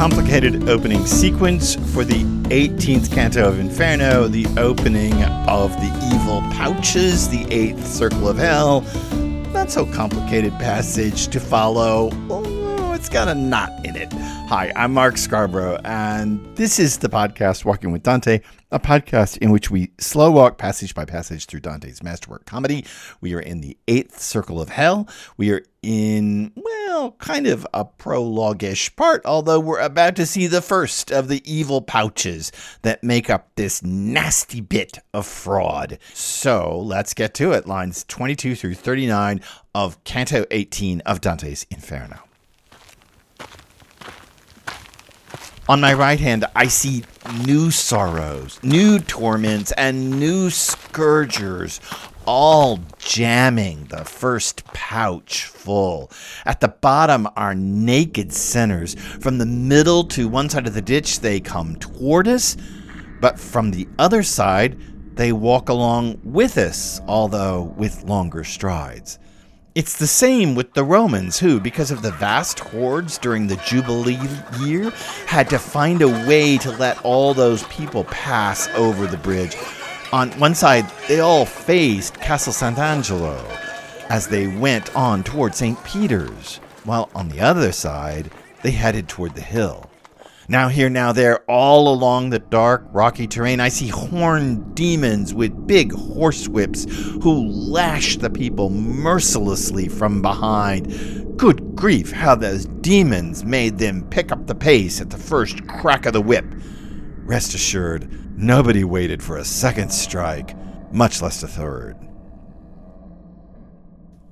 complicated opening sequence for the 18th canto of Inferno, the opening of the evil pouches, the eighth circle of hell. Not so complicated passage to follow. Oh, it's got a knot in it. Hi, I'm Mark Scarborough, and this is the podcast Walking with Dante, a podcast in which we slow walk passage by passage through Dante's masterwork comedy. We are in the eighth circle of hell. We are in, well, kind of a prologue ish part, although we're about to see the first of the evil pouches that make up this nasty bit of fraud. So let's get to it. Lines 22 through 39 of Canto 18 of Dante's Inferno. On my right hand, I see new sorrows, new torments, and new scourgers, all jamming the first pouch full. At the bottom are naked sinners. From the middle to one side of the ditch, they come toward us, but from the other side, they walk along with us, although with longer strides. It's the same with the Romans, who, because of the vast hordes during the Jubilee year, had to find a way to let all those people pass over the bridge. On one side, they all faced Castel Sant'Angelo as they went on toward St. Peter's, while on the other side, they headed toward the hill. Now here, now there, all along the dark, rocky terrain, I see horned demons with big horsewhips who lash the people mercilessly from behind. Good grief, how those demons made them pick up the pace at the first crack of the whip. Rest assured, nobody waited for a second strike, much less a third.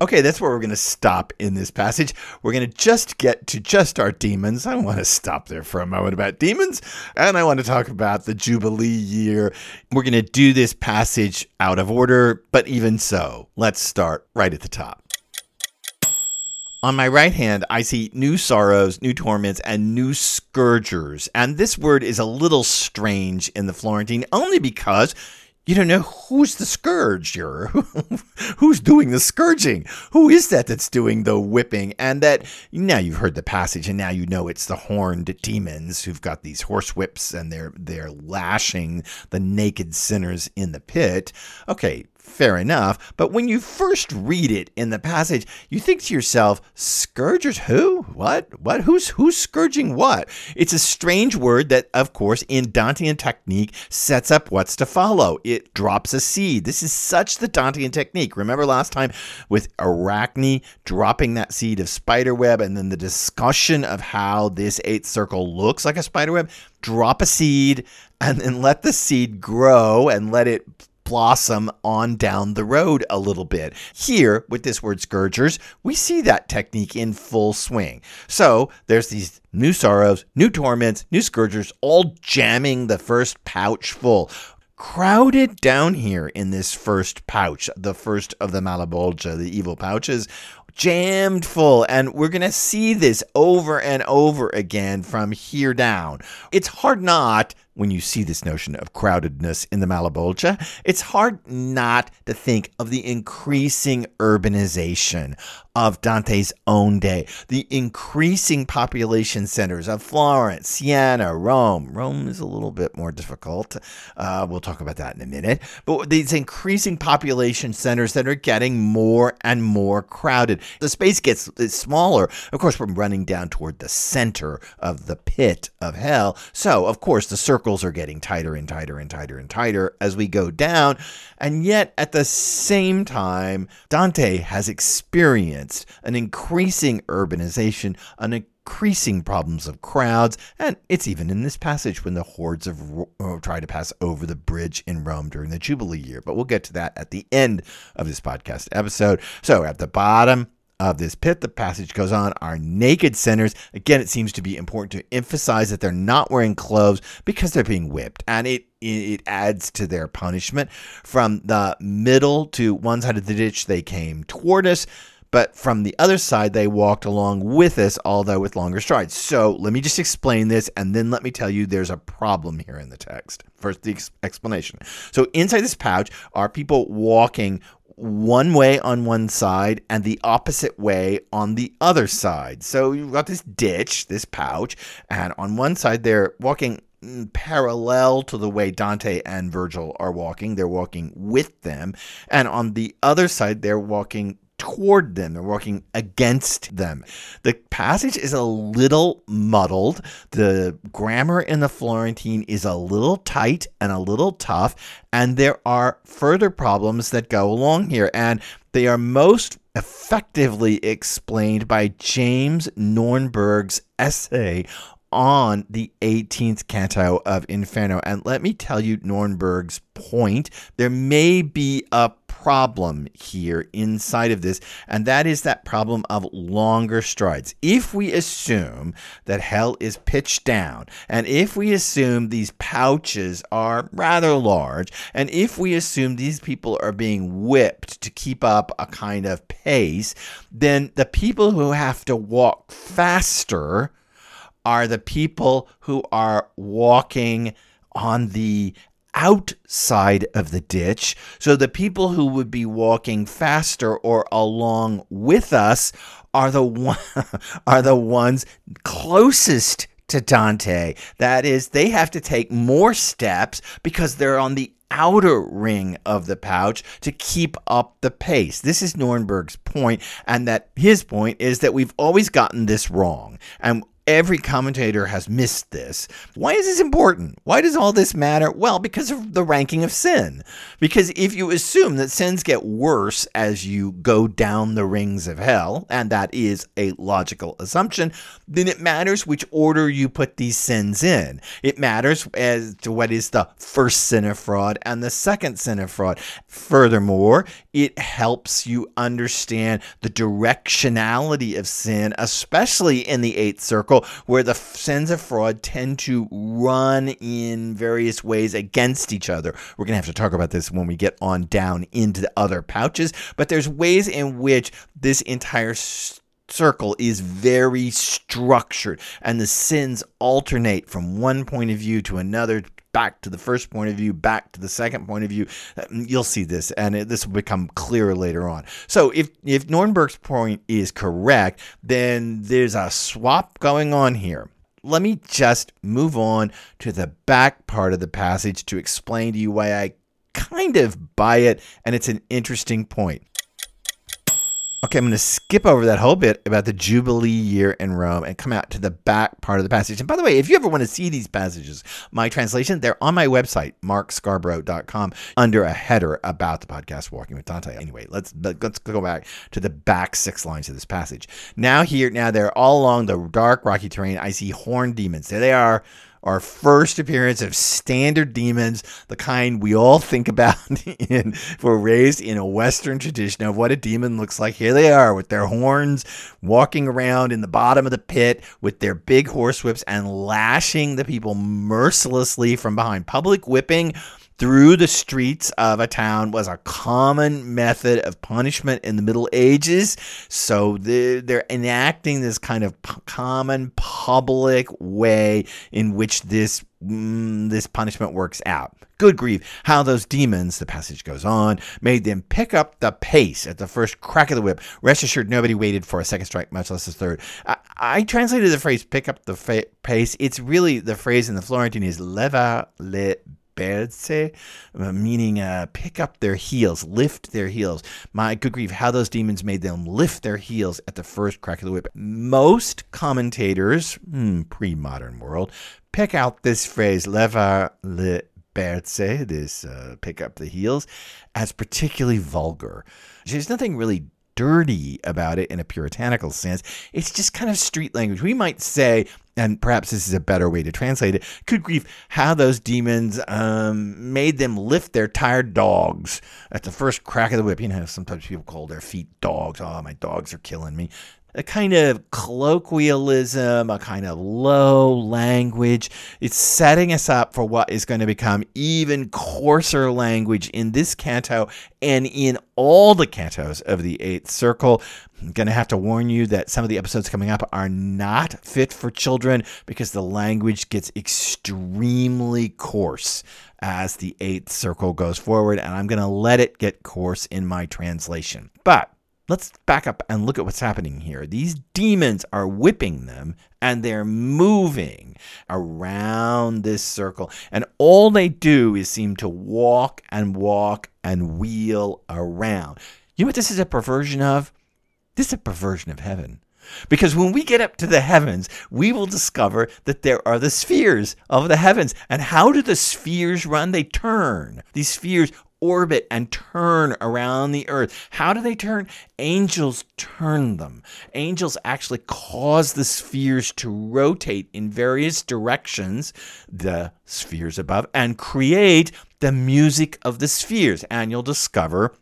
Okay, that's where we're going to stop in this passage. We're going to just get to just our demons. I want to stop there for a moment about demons, and I want to talk about the Jubilee year. We're going to do this passage out of order, but even so, let's start right at the top. On my right hand, I see new sorrows, new torments, and new scourgers. And this word is a little strange in the Florentine, only because you don't know who's the scourge here. who's doing the scourging? Who is that that's doing the whipping? And that now you've heard the passage, and now you know it's the horned demons who've got these horse whips and they're they're lashing the naked sinners in the pit. Okay, fair enough. But when you first read it in the passage, you think to yourself, "Scourgers? Who? What? What? Who's who's scourging what?" It's a strange word that, of course, in Dantean technique, sets up what's to follow. It drops a seed. This is such the Dantean technique. Remember last time with Arachne dropping that seed of spiderweb, and then the discussion of how this eighth circle looks like a spiderweb. Drop a seed and then let the seed grow and let it blossom on down the road a little bit. Here, with this word scourgers, we see that technique in full swing. So there's these new sorrows, new torments, new scourgers, all jamming the first pouch full crowded down here in this first pouch, the first of the Malebolgia, the evil pouches, jammed full. And we're going to see this over and over again from here down. It's hard not when you see this notion of crowdedness in the Malebolgia, it's hard not to think of the increasing urbanization of Dante's own day, the increasing population centers of Florence, Siena, Rome. Rome is a little bit more difficult. Uh, we'll talk about that in a minute. But these increasing population centers that are getting more and more crowded. The space gets smaller. Of course, we're running down toward the center of the pit of hell. So, of course, the circles are getting tighter and tighter and tighter and tighter as we go down. And yet, at the same time, Dante has experienced an increasing urbanization, an increasing problems of crowds, and it's even in this passage when the hordes of uh, try to pass over the bridge in Rome during the Jubilee year. But we'll get to that at the end of this podcast episode. So at the bottom of this pit, the passage goes on, are naked sinners. Again, it seems to be important to emphasize that they're not wearing clothes because they're being whipped, and it it adds to their punishment. From the middle to one side of the ditch, they came toward us. But from the other side, they walked along with us, although with longer strides. So let me just explain this, and then let me tell you there's a problem here in the text. First, the ex- explanation. So inside this pouch are people walking one way on one side and the opposite way on the other side. So you've got this ditch, this pouch, and on one side they're walking parallel to the way Dante and Virgil are walking. They're walking with them. And on the other side, they're walking toward them. They're walking against them. The passage is a little muddled. The grammar in the Florentine is a little tight and a little tough. And there are further problems that go along here. And they are most effectively explained by James Nohrnberg's essay on the 18th canto of Inferno. And let me tell you Nohrnberg's point. There may be a problem here inside of this, and that is that problem of longer strides. If we assume that hell is pitched down, and if we assume these pouches are rather large, and if we assume these people are being whipped to keep up a kind of pace, then the people who have to walk faster are the people who are walking on the outside of the ditch. So the people who would be walking faster or along with us are the one, are the ones closest to Dante. That is, they have to take more steps because they're on the outer ring of the pouch to keep up the pace. This is Nohrnberg's point, and that his point is that we've always gotten this wrong. And Every commentator has missed this. Why is this important? Why does all this matter? Well, because of the ranking of sin. Because if you assume that sins get worse as you go down the rings of hell, and that is a logical assumption, then it matters which order you put these sins in. It matters as to what is the first sin of fraud and the second sin of fraud. Furthermore, it helps you understand the directionality of sin, especially in the eighth circle where the sins of fraud tend to run in various ways against each other. We're going to have to talk about this when we get on down into the other pouches, but there's ways in which this entire circle is very structured and the sins alternate from one point of view to another back to the first point of view, back to the second point of view. Uh, you'll see this, and it, this will become clearer later on. So if if Nohrnberg's point is correct, then there's a swap going on here. Let me just move on to the back part of the passage to explain to you why I kind of buy it, and it's an interesting point. Okay, I'm going to skip over that whole bit about the Jubilee year in Rome and come out to the back part of the passage. And by the way, if you ever want to see these passages, my translation, they're on my website, markscarborough.com, under a header about the podcast Walking with Dante. Anyway, let's let's go back to the back six lines of this passage. Now here, now they're all along the dark rocky terrain. I see horned demons. There they are our first appearance of standard demons, the kind we all think about in if we're raised in a Western tradition of what a demon looks like. Here they are with their horns, walking around in the bottom of the pit with their big horsewhips and lashing the people mercilessly from behind. Public whipping through the streets of a town was a common method of punishment in the Middle Ages. So they're, they're enacting this kind of p- common public way in which this mm, this punishment works out. Good grief, how those demons, the passage goes on, made them pick up the pace at the first crack of the whip. Rest assured, nobody waited for a second strike, much less a third. I, I translated the phrase pick up the fa- pace. It's really the phrase in the Florentine is leva le berze, uh, meaning uh, pick up their heels, lift their heels. My good grief, how those demons made them lift their heels at the first crack of the whip. Most commentators, hmm, pre modern world, pick out this phrase, leva le berse, this uh, pick up the heels, as particularly vulgar. There's nothing really dirty about it in a puritanical sense. It's just kind of street language. We might say, and perhaps this is a better way to translate it. Good grief, how those demons um, made them lift their tired dogs at the first crack of the whip. You know, sometimes people call their feet dogs. Oh, my dogs are killing me. A kind of colloquialism, a kind of low language. It's setting us up for what is going to become even coarser language in this canto and in all the cantos of the Eighth Circle. I'm going to have to warn you that some of the episodes coming up are not fit for children because the language gets extremely coarse as the Eighth Circle goes forward, and I'm going to let it get coarse in my translation. But let's back up and look at what's happening here. These demons are whipping them and they're moving around this circle. And all they do is seem to walk and walk and wheel around. You know what this is a perversion of? This is a perversion of heaven. Because when we get up to the heavens, we will discover that there are the spheres of the heavens. And how do the spheres run? They turn. These spheres orbit and turn around the earth. How do they turn? Angels turn them. Angels actually cause the spheres to rotate in various directions, the spheres above, and create the music of the spheres. And you'll discover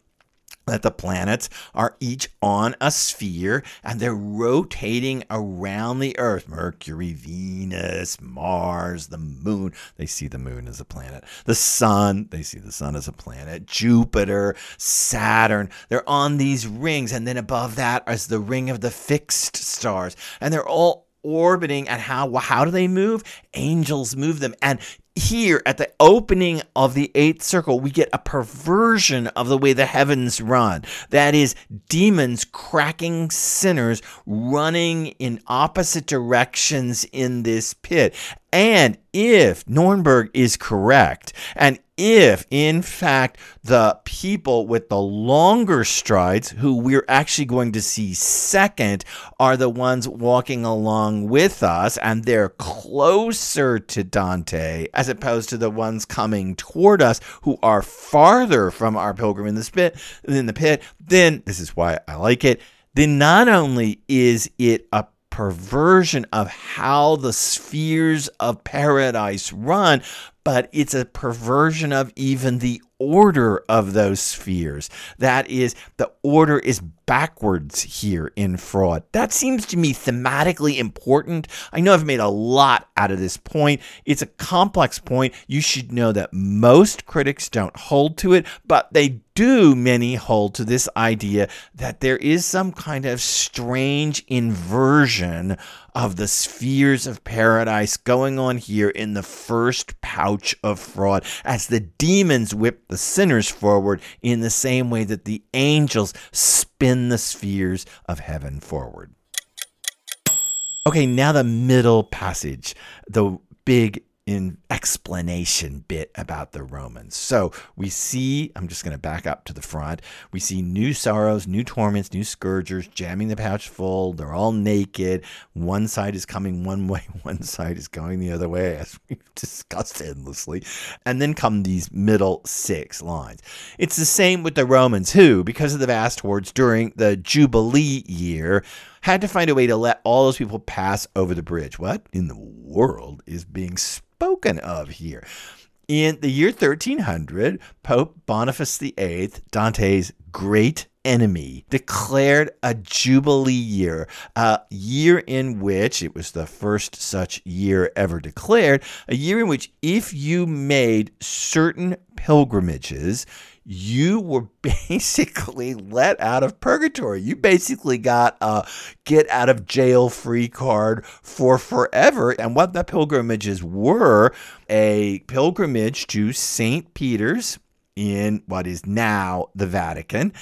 that the planets are each on a sphere and they're rotating around the Earth. Mercury, Venus, Mars, the moon. They see the moon as a planet. The sun, they see the sun as a planet. Jupiter, Saturn. They're on these rings. And then above that is the ring of the fixed stars. And they're all orbiting and how how do they move angels move them and here at the opening of the eighth circle, we get a perversion of the way the heavens run. That is, demons cracking sinners running in opposite directions in this pit. And if Nohrnberg is correct, and if, in fact, the people with the longer strides, who we're actually going to see second, are the ones walking along with us, and they're closer to Dante as opposed to the ones coming toward us who are farther from our pilgrim in the pit, in the pit, then this is why I like it. Then not only is it a perversion of how the spheres of paradise run, but it's a perversion of even the order of those spheres. That is, the order is backwards here in fraud. That seems to me thematically important. I know I've made a lot out of this point. It's a complex point. You should know that most critics don't hold to it, but they do many hold to this idea that there is some kind of strange inversion of the spheres of paradise going on here in the first pouch of fraud as the demons whip the sinners forward in the same way that the angels spin the spheres of heaven forward. Okay, now the middle passage, the big in explanation bit about the Romans. So we see, I'm just going to back up to the front. We see new sorrows, new torments, new scourgers jamming the pouch full. They're all naked. One side is coming one way, one side is going the other way, as we've discussed endlessly. And then come these middle six lines. It's the same with the Romans, who, because of the vast hordes during the Jubilee year, had to find a way to let all those people pass over the bridge. What in the world is being spoken of here? In the year 1300, Pope Boniface VIII, Dante's great enemy, declared a Jubilee year, a year in which it was the first such year ever declared, a year in which if you made certain pilgrimages, you were basically let out of purgatory. You basically got a get out of jail free card for forever. And what the pilgrimages were a pilgrimage to St. Peter's in what is now the Vatican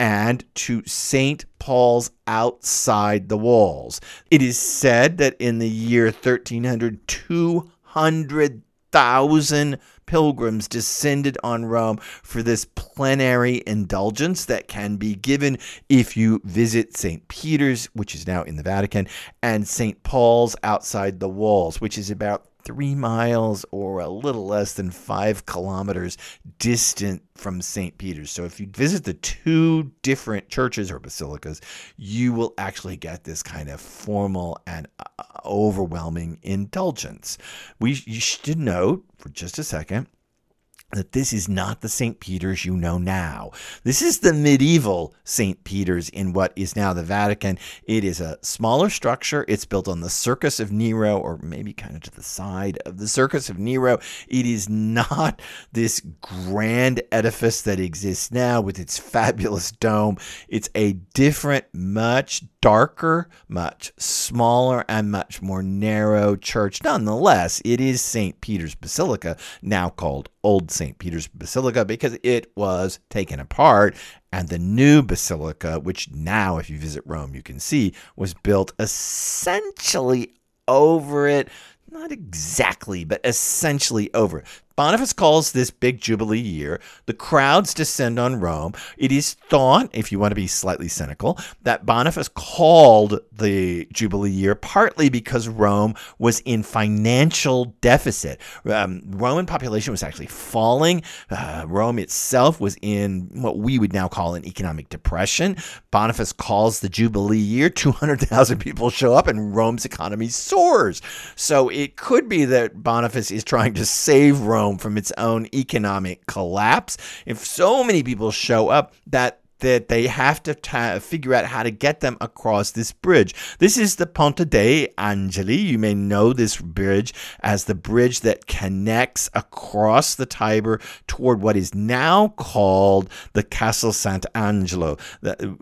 and to St. Paul's outside the walls. It is said that in the year 1300, 200,000 pilgrims descended on Rome for this plenary indulgence that can be given if you visit St. Peter's, which is now in the Vatican, and St. Paul's outside the walls, which is about three miles or a little less than five kilometers distant from St. Peter's. So if you visit the two different churches or basilicas, you will actually get this kind of formal and uh, overwhelming indulgence. We you should note for just a second that this is not the St. Peter's you know now. This is the medieval St. Peter's in what is now the Vatican. It is a smaller structure. It's built on the Circus of Nero, or maybe kind of to the side of the Circus of Nero. It is not this grand edifice that exists now with its fabulous dome. It's a different, much darker, much smaller, and much more narrow church. Nonetheless, it is St. Peter's Basilica, now called Old St. Peter's Basilica, because it was taken apart. And the new basilica, which now, if you visit Rome, you can see, was built essentially over it. Not exactly, but essentially over. Boniface calls this big Jubilee year. The crowds descend on Rome. It is thought, if you want to be slightly cynical, that Boniface called the Jubilee year partly because Rome was in financial deficit. Um, Roman population was actually falling. Uh, Rome itself was in what we would now call an economic depression. Boniface calls the Jubilee year. 200,000 people show up and Rome's economy soars. So it could be that Boniface is trying to save Rome from its own economic collapse. If so many people show up, that that they have to figure out how to get them across this bridge. This is the Ponte dei Angeli. You may know this bridge as the bridge that connects across the Tiber toward what is now called the Castle Sant'Angelo.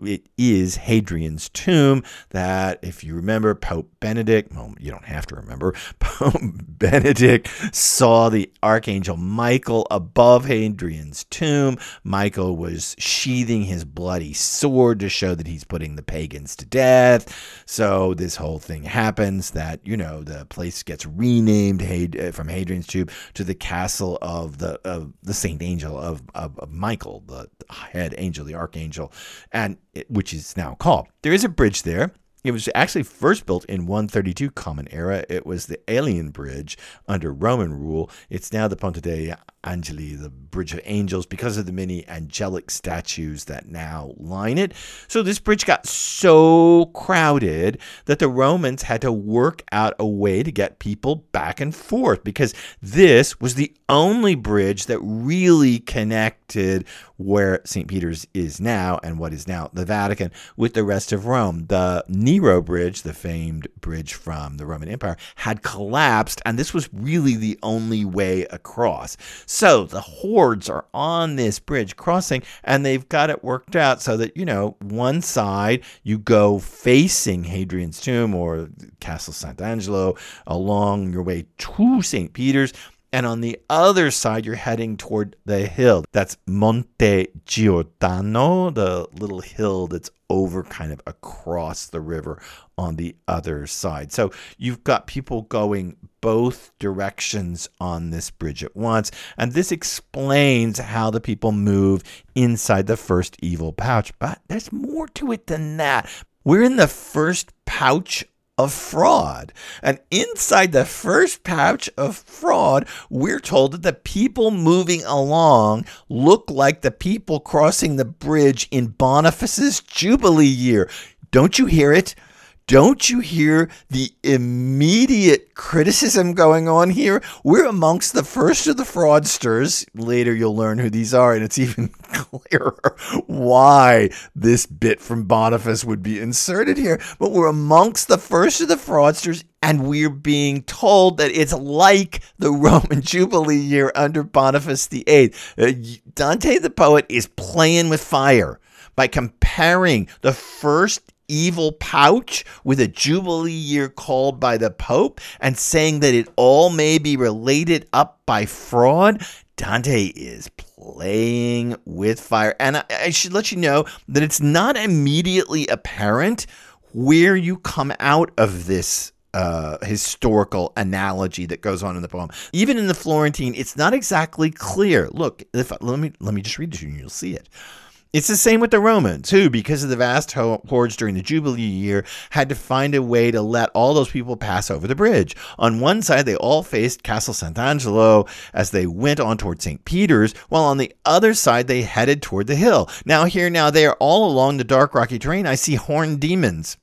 It is Hadrian's tomb that, if you remember, Pope Benedict, well, you don't have to remember, Pope Benedict saw the Archangel Michael above Hadrian's tomb. Michael was sheathing his bloody sword to show that he's putting the pagans to death. So this whole thing happens that, you know, the place gets renamed uh, from Hadrian's Tomb to the castle of the of the Saint Angel of, of, of Michael, the head angel, the archangel, and it, which is now called. There is a bridge there. It was actually first built in 132 Common Era. It was the Aelian Bridge under Roman rule. It's now the Ponte dei Angeli, the Bridge of Angels, because of the many angelic statues that now line it. So this bridge got so crowded that the Romans had to work out a way to get people back and forth because this was the only bridge that really connected where St. Peter's is now and what is now the Vatican with the rest of Rome. The Nero Bridge, the famed bridge from the Roman Empire, had collapsed, and this was really the only way across. So the hordes are on this bridge crossing, and they've got it worked out so that, you know, one side you go facing Hadrian's tomb or Castle Sant'Angelo along your way to St. Peter's. And on the other side, you're heading toward the hill. That's Monte Giordano, the little hill that's over kind of across the river on the other side. So you've got people going both directions on this bridge at once. And this explains how the people move inside the first evil pouch. But there's more to it than that. We're in the first pouch of fraud. And inside the first pouch of fraud, we're told that the people moving along look like the people crossing the bridge in Boniface's Jubilee year. Don't you hear it? Don't you hear the immediate criticism going on here? We're amongst the first of the fraudsters. Later, you'll learn who these are, and it's even clearer why this bit from Boniface would be inserted here. But we're amongst the first of the fraudsters, and we're being told that it's like the Roman Jubilee year under Boniface VIII. Uh, Dante the poet is playing with fire by comparing the first evil pouch with a Jubilee year called by the Pope and saying that it all may be related up by fraud, Dante is playing with fire. And I, I should let you know that it's not immediately apparent where you come out of this uh, historical analogy that goes on in the poem. Even in the Florentine, it's not exactly clear. Look, if, let me let me just read it to you, and you'll see it. It's the same with the Romans, who, because of the vast hordes during the Jubilee year, had to find a way to let all those people pass over the bridge. On one side, they all faced Castle Sant'Angelo as they went on toward St. Peter's, while on the other side, they headed toward the hill. Now, here, now, there, all along the dark, rocky terrain, I see horned demons.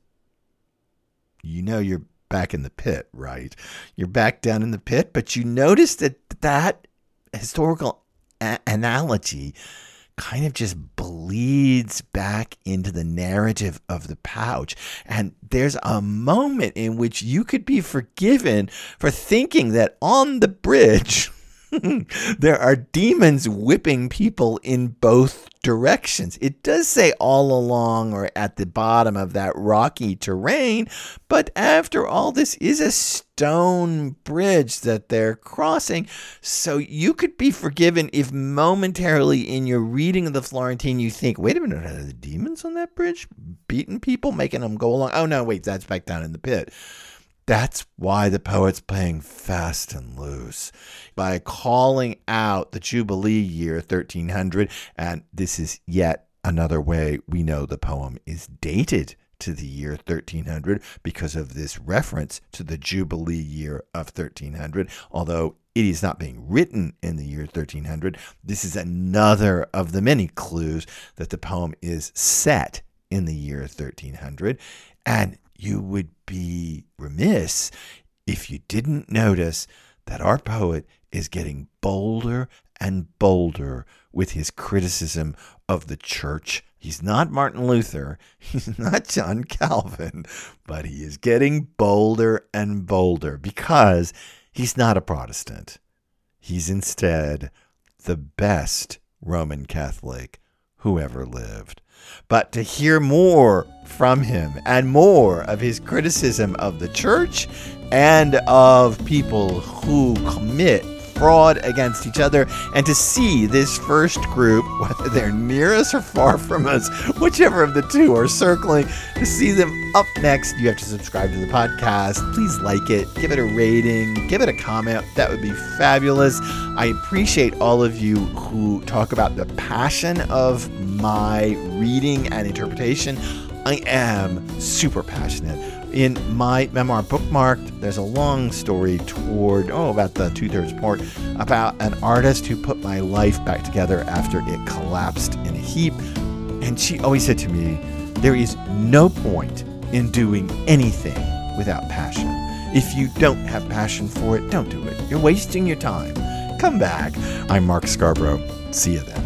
You know you're back in the pit, right? You're back down in the pit, but you notice that that historical a- analogy kind of just bleeds back into the narrative of the pouch. And there's a moment in which you could be forgiven for thinking that on the bridge, there are demons whipping people in both directions. It does say all along or at the bottom of that rocky terrain, but after all, this is a stone bridge that they're crossing. So you could be forgiven if momentarily in your reading of the Florentine you think, wait a minute, are the demons on that bridge beating people, making them go along? Oh, no, wait, that's back down in the pit. That's why the poet's playing fast and loose by calling out the Jubilee year 1300. And this is yet another way we know the poem is dated to the year 1300 because of this reference to the Jubilee year of 1300. Although it is not being written in the year 1300, this is another of the many clues that the poem is set in the year 1300. And you would be remiss if you didn't notice that our poet is getting bolder and bolder with his criticism of the church. He's not Martin Luther, he's not John Calvin, but he is getting bolder and bolder because he's not a Protestant. He's instead the best Roman Catholic who ever lived. But to hear more from him and more of his criticism of the church and of people who commit fraud against each other, and to see this first group, whether they're near us or far from us, whichever of the two are circling, to see them up next, you have to subscribe to the podcast. Please like it, give it a rating, give it a comment. That would be fabulous. I appreciate all of you who talk about the passion of my reading and interpretation. I am super passionate. In my memoir, Bookmarked, there's a long story toward, oh, about the two thirds part, about an artist who put my life back together after it collapsed in a heap. And she always said to me, there is no point in doing anything without passion. If you don't have passion for it, don't do it. You're wasting your time. Come back. I'm Mark Scarborough. See you then.